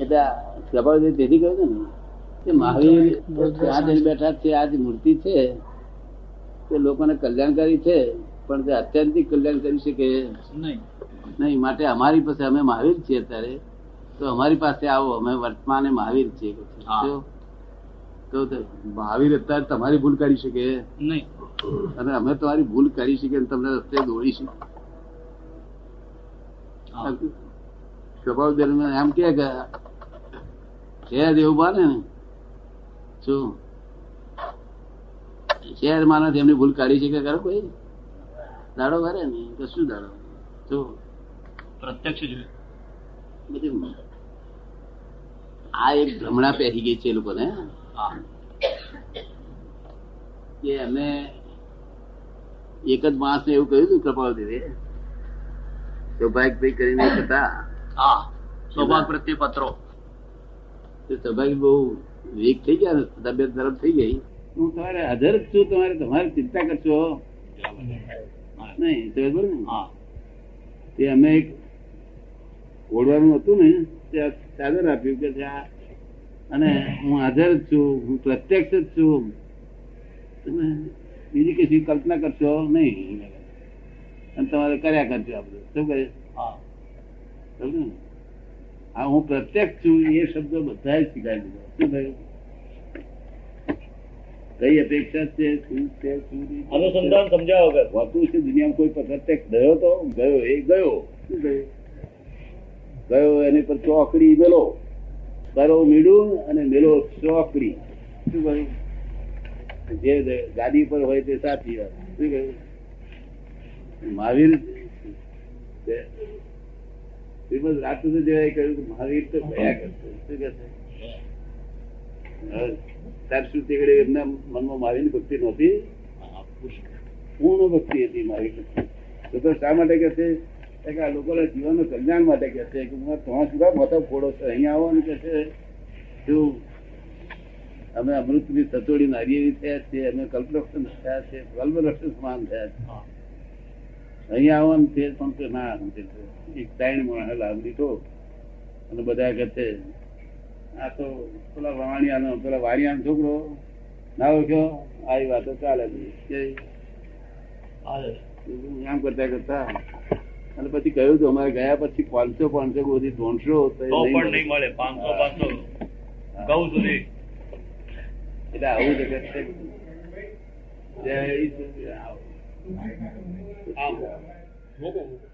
એટલે પ્રભાવ કહ્યું છે ને. કે મહાવીર ત્યાં જઈને બેઠા છે આ જે મૂર્તિ છે તે લોકોને કલ્યાણકારી છે પણ તે અત્યંતિક કલ્યાણ કરી શકે નહીં. નહીં માટે અમારી પાસે અમે મહાવીર છીએ અત્યારે. તો અમારી પાસે આવો અમે વર્તમાને મહાવીર છીએ? તો મહાવીર અત્યારે તમારી ભૂલ કરી શકે. નહીં. અને અમે તમારી ભૂલ કરી શકીએ તમને રસ્તે દોડીશું. સ્વભાવ દરમિયાન એમ કે શહેર એવું બને ને. શું? શહેર માનસ એમની ભૂલ કાઢી શકે કરો કોઈ? દાડો ભરે ને કશું દાડો? શું? પ્રત્યક્ષ બધી આ એક ભ્રમણા પહેરી ગઈ છે એ લોકોને. કે એમને એક જ માણસ ને એવું કહ્યું હતું કૃપાલ દેવે ભાઈ કરીને હતા હા. સૌભાગ પ્રત્યે પત્રો. સૌભાગ્ય બહુ વીક થઈ ગયા તબિયત ખરાબ થઈ ગઈ. હું તમારે હાજર જ છું તમારે તમારે ચિંતા કરશો. નહીં તો બરોબર ને. હા. તે અમે એક ઓળવાનું હતું ને તે ચાદર આપ્યું કે આ. અને હું હાજર જ છું હું પ્રત્યક્ષ જ છું. તમે બીજી કશી કલ્પના કરશો? નહીં. અને તમારે કર્યા કરજો આપણે શું કહે હા? આ હું પ્રત્યક્ષ છું એ શબ્દ બધા શીખાય દીધો શું થયું? કઈ અપેક્ષા છે? શું છે? અનુસંધાન સમજાવો કે. હોતું છે દુનિયામાં કોઈ પ્રત્યક્ષ ગયો તો? ગયો એ ગયો. શું ગયો એની પર ચોકડી મેલો. કરો મીડું અને મેલો ચોકડી. શું કહ્યું જે ગાડી પર હોય તે સાચી વાત. શું કહ્યું મહાવીર શ્રીમદ રાજચંદ્રદેવાએ કહ્યું કે મહાવીર તો ભયા કરતો શું છે સુધી તો. શા માટે કે છે કે કલ્યાણ માટે કે છે કે તમારા શું કામ ફોડો છે. અહીંયા આવો ને કે છે શું અમે અમૃતની સતોડી નારિયેળી થયા છીએ, અમે કલ્પલક્ષણ થયા છે કલ્પલક્ષણ સમાન થયા છે. અહીંયા આવવાનું છે પણ કે ના સમજે એક ત્રણ માણસ લાભ લીધો અને બધા કહે છે આ તો પેલા વાણિયાનો પેલા વાણિયાનો છોકરો. ના ઓળખ્યો આવી વાતો ચાલે આમ કરતા કરતા. અને પછી કહ્યું તું અમારે ગયા પછી પાંચસો પાંચસો બધી ત્રણસો તો પણ નહીં મળે પાંચસો પાંચસો. ગૌ સુધી એટલે આવું જગત છે. આમ મૂકો મૂકો.